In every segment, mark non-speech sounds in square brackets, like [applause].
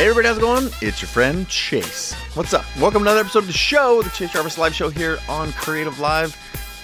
Hey everybody, how's it going? It's your friend Chase. What's up? Welcome to another episode of the show, the Chase Jarvis Live Show here on Creative Live.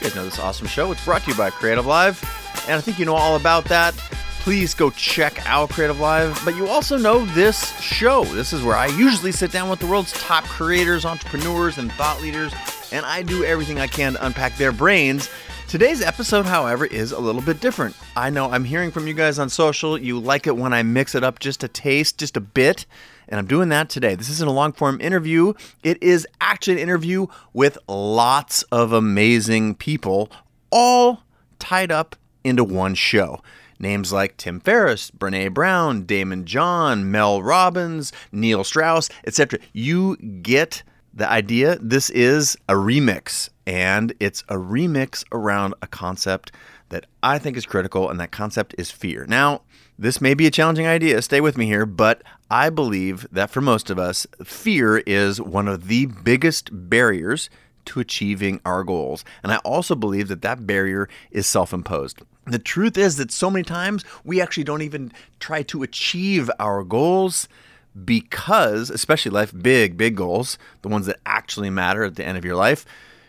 You guys know this awesome show. It's brought to you by Creative Live, and I think you know all about that. Please go check out Creative Live, but you also know this show. This is where I usually sit down with the world's top creators, entrepreneurs, and thought leaders, and I do everything I can to unpack their brains Today's episode, however, is a little bit different. I know I'm hearing from you guys on social. You like it when I mix it up just a taste, just a bit. And I'm doing that today. This isn't a long form interview. It is actually an interview with lots of amazing people, all tied up into one show. Names like Tim Ferriss, Brené Brown, Daymond John, Mel Robbins, Neil Strauss, etc. You get the idea. This is a remix and it's a remix around a concept that I think is critical, and that concept is fear. Now, this may be a challenging idea, stay with me here, but I believe that for most of us, fear is one of the biggest barriers to achieving our goals. And I also believe that that barrier is self imposed. The truth is that so many times we actually don't even try to achieve our goals because, especially life big, big goals, the ones that actually matter at the end of your life,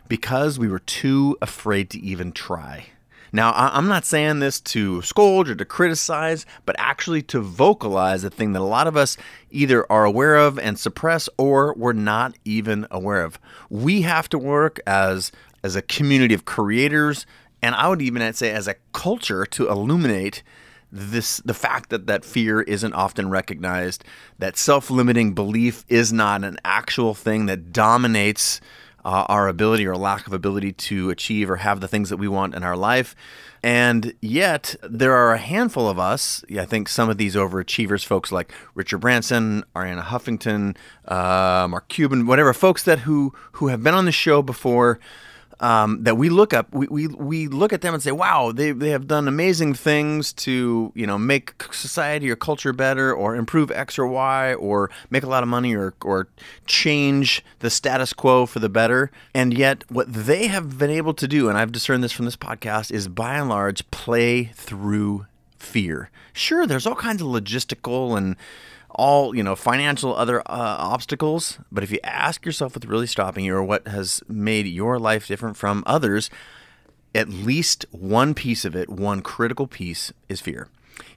because we were too afraid to even try. Now, I'm not saying this to scold or to criticize, but actually to vocalize a thing that a lot of us either are aware of and suppress or we're not even aware of. We have to work as, as a community of creators, and I would even say as a culture to illuminate this the fact that that fear isn't often recognized that self-limiting belief is not an actual thing that dominates uh, our ability or lack of ability to achieve or have the things that we want in our life. And yet, there are a handful of us, I think some of these overachievers, folks like Richard Branson, Arianna Huffington, uh, Mark Cuban, whatever, folks that who, who have been on the show before, um, that we look up, we, we, we look at them and say, wow, they, they have done amazing things to, you know, make society or culture better or improve X or Y or make a lot of money or, or change the status quo for the better. And yet what they have been able to do, and I've discerned this from this podcast, is by and large play through fear. Sure, there's all kinds of logistical and all you know financial other uh, obstacles. But if you ask yourself what's really stopping you or what has made your life different from others at least one piece of it one critical piece is fear.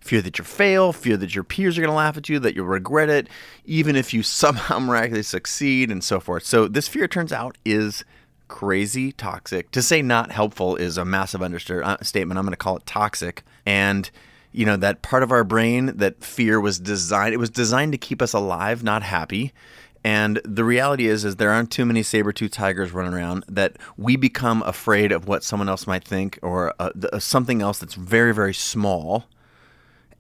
Fear that you'll fail fear that your peers are going to laugh at you that you'll regret it even if you [laughs] somehow miraculously succeed and so forth. So this fear turns out is crazy toxic. To say not helpful is a massive understatement i'm going to call it toxic. And you know that part of our brain that fear was designed it was designed to keep us alive not happy. And the reality is is there aren't too many saber-tooth tigers running around that we become afraid of what someone else might think or uh, something else that's very very small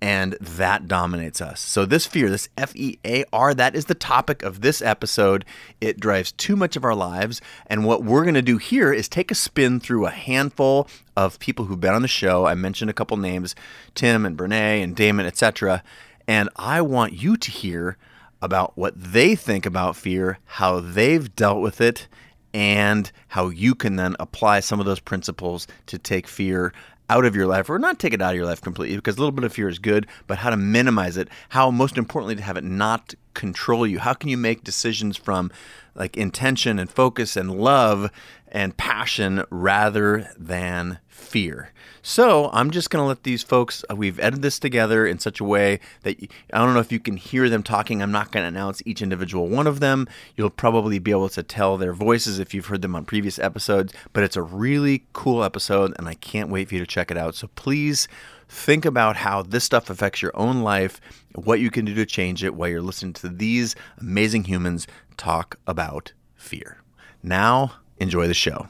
and that dominates us. So, this fear, this F E A R, that is the topic of this episode. It drives too much of our lives. And what we're going to do here is take a spin through a handful of people who've been on the show. I mentioned a couple names Tim and Brené and Daymond, etc. And I want you to hear about what they think about fear, how they've dealt with it, and how you can then apply some of those principles to take fear out of your life, or not take it out of your life completely, because a little bit of fear is good, but how to minimize it, how most importantly to have it not control you. How can you make decisions from like intention and focus and love and passion rather than fear. So I'm just going to let these folks, uh, we've edited this together in such a way that I don't know if you can hear them talking. I'm not going to announce each individual one of them. You'll probably be able to tell their voices if you've heard them on previous episodes, but it's a really cool episode and I can't wait for you to check it out. So please think about how this stuff affects your own life, what you can do to change it while you're listening to these amazing humans talk about fear. Now, enjoy the show.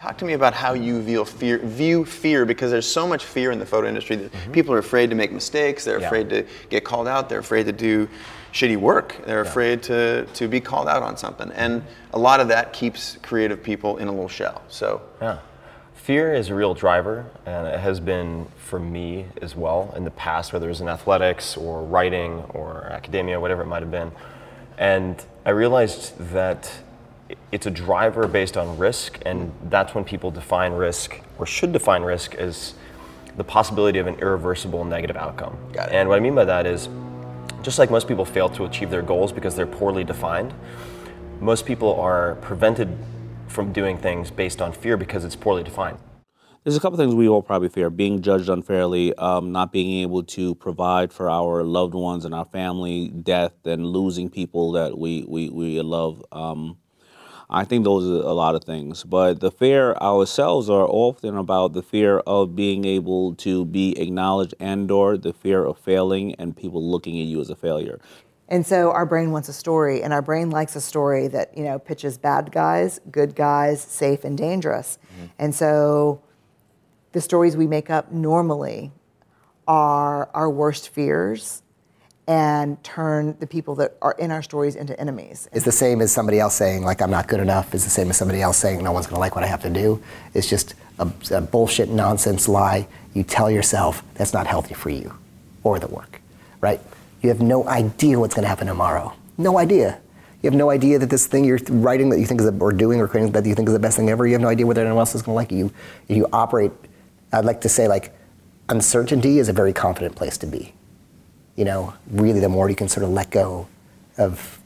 Talk to me about how you view fear, view fear because there's so much fear in the photo industry that mm-hmm. people are afraid to make mistakes, they're yeah. afraid to get called out, they're afraid to do shitty work, they're yeah. afraid to, to be called out on something. And a lot of that keeps creative people in a little shell. So, yeah. Fear is a real driver, and it has been for me as well in the past, whether it was in athletics or writing or academia, whatever it might have been. And I realized that it's a driver based on risk, and that's when people define risk or should define risk as the possibility of an irreversible negative outcome. And what I mean by that is just like most people fail to achieve their goals because they're poorly defined, most people are prevented from doing things based on fear because it's poorly defined. There's a couple things we all probably fear: being judged unfairly, um, not being able to provide for our loved ones and our family, death, and losing people that we we, we love. Um, I think those are a lot of things. But the fear ourselves are often about the fear of being able to be acknowledged and or the fear of failing and people looking at you as a failure. And so our brain wants a story, and our brain likes a story that you know pitches bad guys, good guys, safe and dangerous. Mm-hmm. And so the stories we make up normally are our worst fears and turn the people that are in our stories into enemies. It's the same as somebody else saying, like, I'm not good enough. It's the same as somebody else saying, no one's going to like what I have to do. It's just a, a, bullshit, nonsense lie you tell yourself that's not healthy for you or the work, right? You have no idea what's going to happen tomorrow. No idea. You have no idea that this thing you're writing that you think is, a, or doing or creating that you think is the best thing ever, you have no idea whether anyone else is going to like you. You operate, I'd like to say, like, uncertainty is a very confident place to be you know, really the more you can sort of let go of,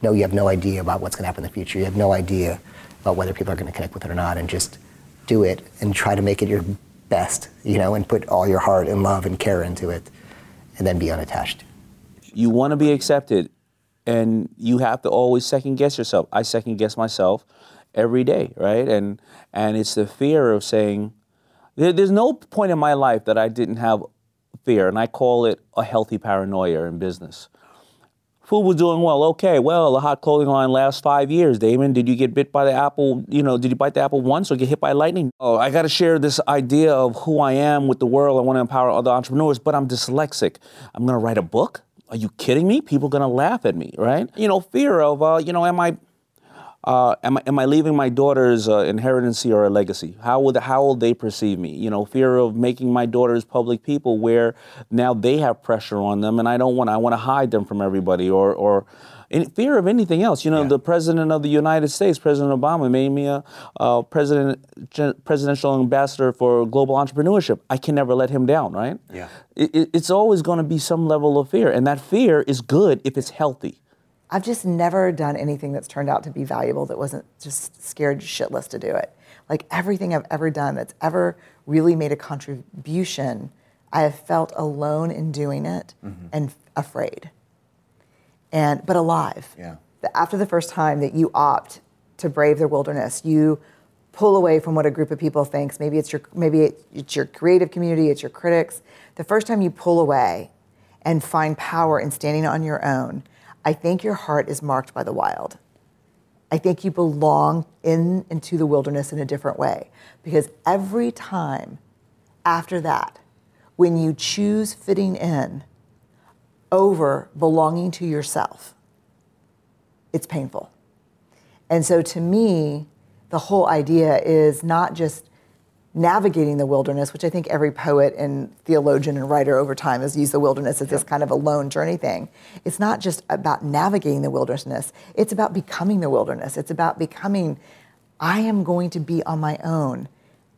no, you have no idea about what's going to happen in the future. You have no idea about whether people are going to connect with it or not, and just do it and try to make it your best, you know, and put all your heart and love and care into it, and then be unattached. You want to be accepted, and you have to always second guess yourself. I second guess myself every day, right? And and it's the fear of saying, there's no point in my life that I didn't have fear, and I call it a healthy paranoia in business. Food was doing well. Okay, well, the hot clothing line lasts five years. Daymond, did you get bit by the apple? You know, did you bite the apple once or get hit by lightning? Oh, I got to share this idea of who I am with the world. I want to empower other entrepreneurs, but I'm dyslexic. I'm going to write a book. Are you kidding me? People are going to laugh at me, right? You know, fear of, uh, you know, am I uh, am, I, am I leaving my daughters uh, inheritance or a legacy? How will, how will they perceive me? You know, fear of making my daughters public people where now they have pressure on them and I don't want I want to hide them from everybody or, or in fear of anything else. You know, yeah. the president of the United States, President Obama, made me a uh, president, presidential ambassador for global entrepreneurship. I can never let him down, right? Yeah. It, it's always going to be some level of fear, and that fear is good if it's healthy. I've just never done anything that's turned out to be valuable that wasn't just scared shitless to do it. Like everything I've ever done that's ever really made a contribution, I have felt alone in doing it mm-hmm. and afraid. And but alive. Yeah. After the first time that you opt to brave the wilderness, you pull away from what a group of people thinks. Maybe it's your maybe it's your creative community, it's your critics. The first time you pull away and find power in standing on your own, I think your heart is marked by the wild. I think you belong in into the wilderness in a different way because every time after that, when you choose fitting in over belonging to yourself, it's painful. And so to me, the whole idea is not just navigating the wilderness, which I think every poet and theologian and writer over time has used the wilderness as this kind of a lone journey thing. It's not just about navigating the wilderness, it's about becoming the wilderness. It's about becoming, I am going to be on my own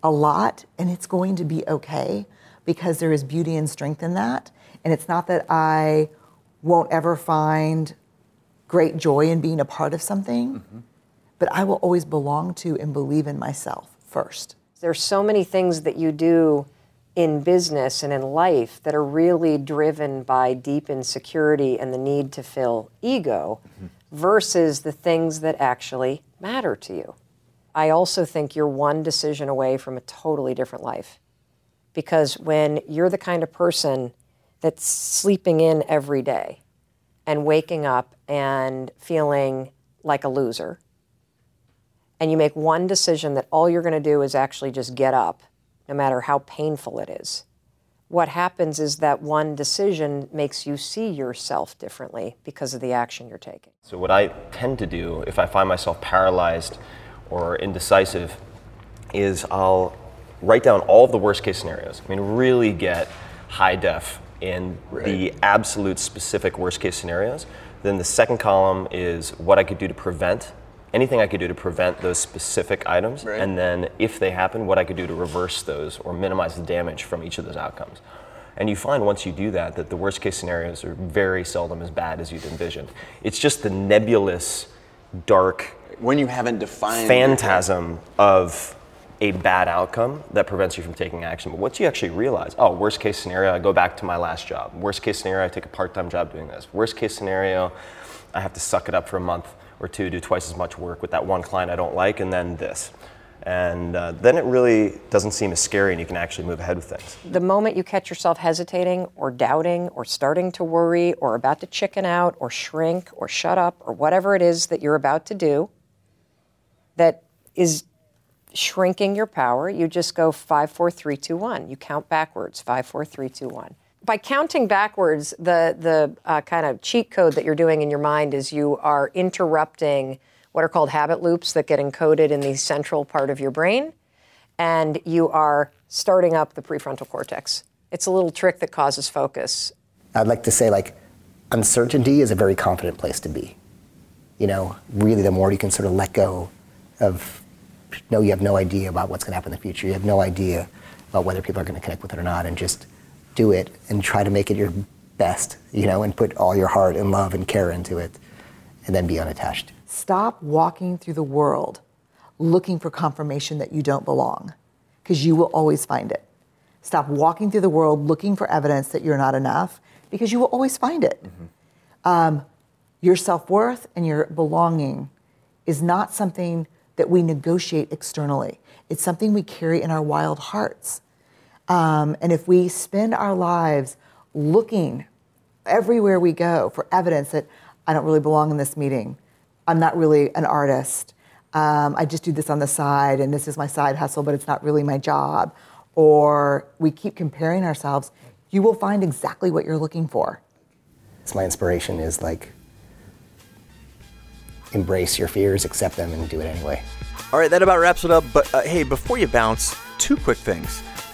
a lot, and it's going to be okay because there is beauty and strength in that. And it's not that I won't ever find great joy in being a part of something, mm-hmm. but I will always belong to and believe in myself first. There's so many things that you do in business and in life that are really driven by deep insecurity and the need to fill ego mm-hmm. versus the things that actually matter to you. I also think you're one decision away from a totally different life. Because when you're the kind of person that's sleeping in every day and waking up and feeling like a loser, and you make one decision that all you're going to do is actually just get up, no matter how painful it is, what happens is that one decision makes you see yourself differently because of the action you're taking. So, what I tend to do if I find myself paralyzed or indecisive is I'll write down all of the worst case scenarios. I mean, really get high def in right. the absolute specific worst case scenarios. Then the second column is what I could do to prevent anything I could do to prevent those specific items, right. and then if they happen, what I could do to reverse those or minimize the damage from each of those outcomes. And you find once you do that that the worst case scenarios are very seldom as bad as you'd envisioned. It's just the nebulous, dark When you haven't defined phantasm of a bad outcome that prevents you from taking action. But once you actually realize, oh, worst case scenario, I go back to my last job. Worst case scenario, I take a part time job doing this. Worst case scenario, I have to suck it up for a month or two, do twice as much work with that one client I don't like, and then this. And uh, then it really doesn't seem as scary and you can actually move ahead with things. The moment you catch yourself hesitating or doubting or starting to worry or about to chicken out or shrink or shut up or whatever it is that you're about to do that is shrinking your power, you just go five, four, three, two, one. You count backwards five, four, three, two, one. By counting backwards, the, the uh, kind of cheat code that you're doing in your mind is you are interrupting what are called habit loops that get encoded in the central part of your brain, and you are starting up the prefrontal cortex. It's a little trick that causes focus. I'd like to say like uncertainty is a very confident place to be. You know, really the more you can sort of let go of no, you have no idea about what's going to happen in the future. You have no idea about whether people are going to connect with it or not, and just do it and try to make it your best, you know, and put all your heart and love and care into it, and then be unattached. Stop walking through the world looking for confirmation that you don't belong, because you will always find it. Stop walking through the world looking for evidence that you're not enough, because you will always find it. Um, your self worth and your belonging is not something that we negotiate externally, it's something we carry in our wild hearts. Um, and if we spend our lives looking everywhere we go for evidence that I don't really belong in this meeting, I'm not really an artist, um, I just do this on the side and this is my side hustle, but it's not really my job, or we keep comparing ourselves, you will find exactly what you're looking for. It's my inspiration is like embrace your fears, accept them, and do it anyway. All right, that about wraps it up. But uh, hey, before you bounce, two quick things.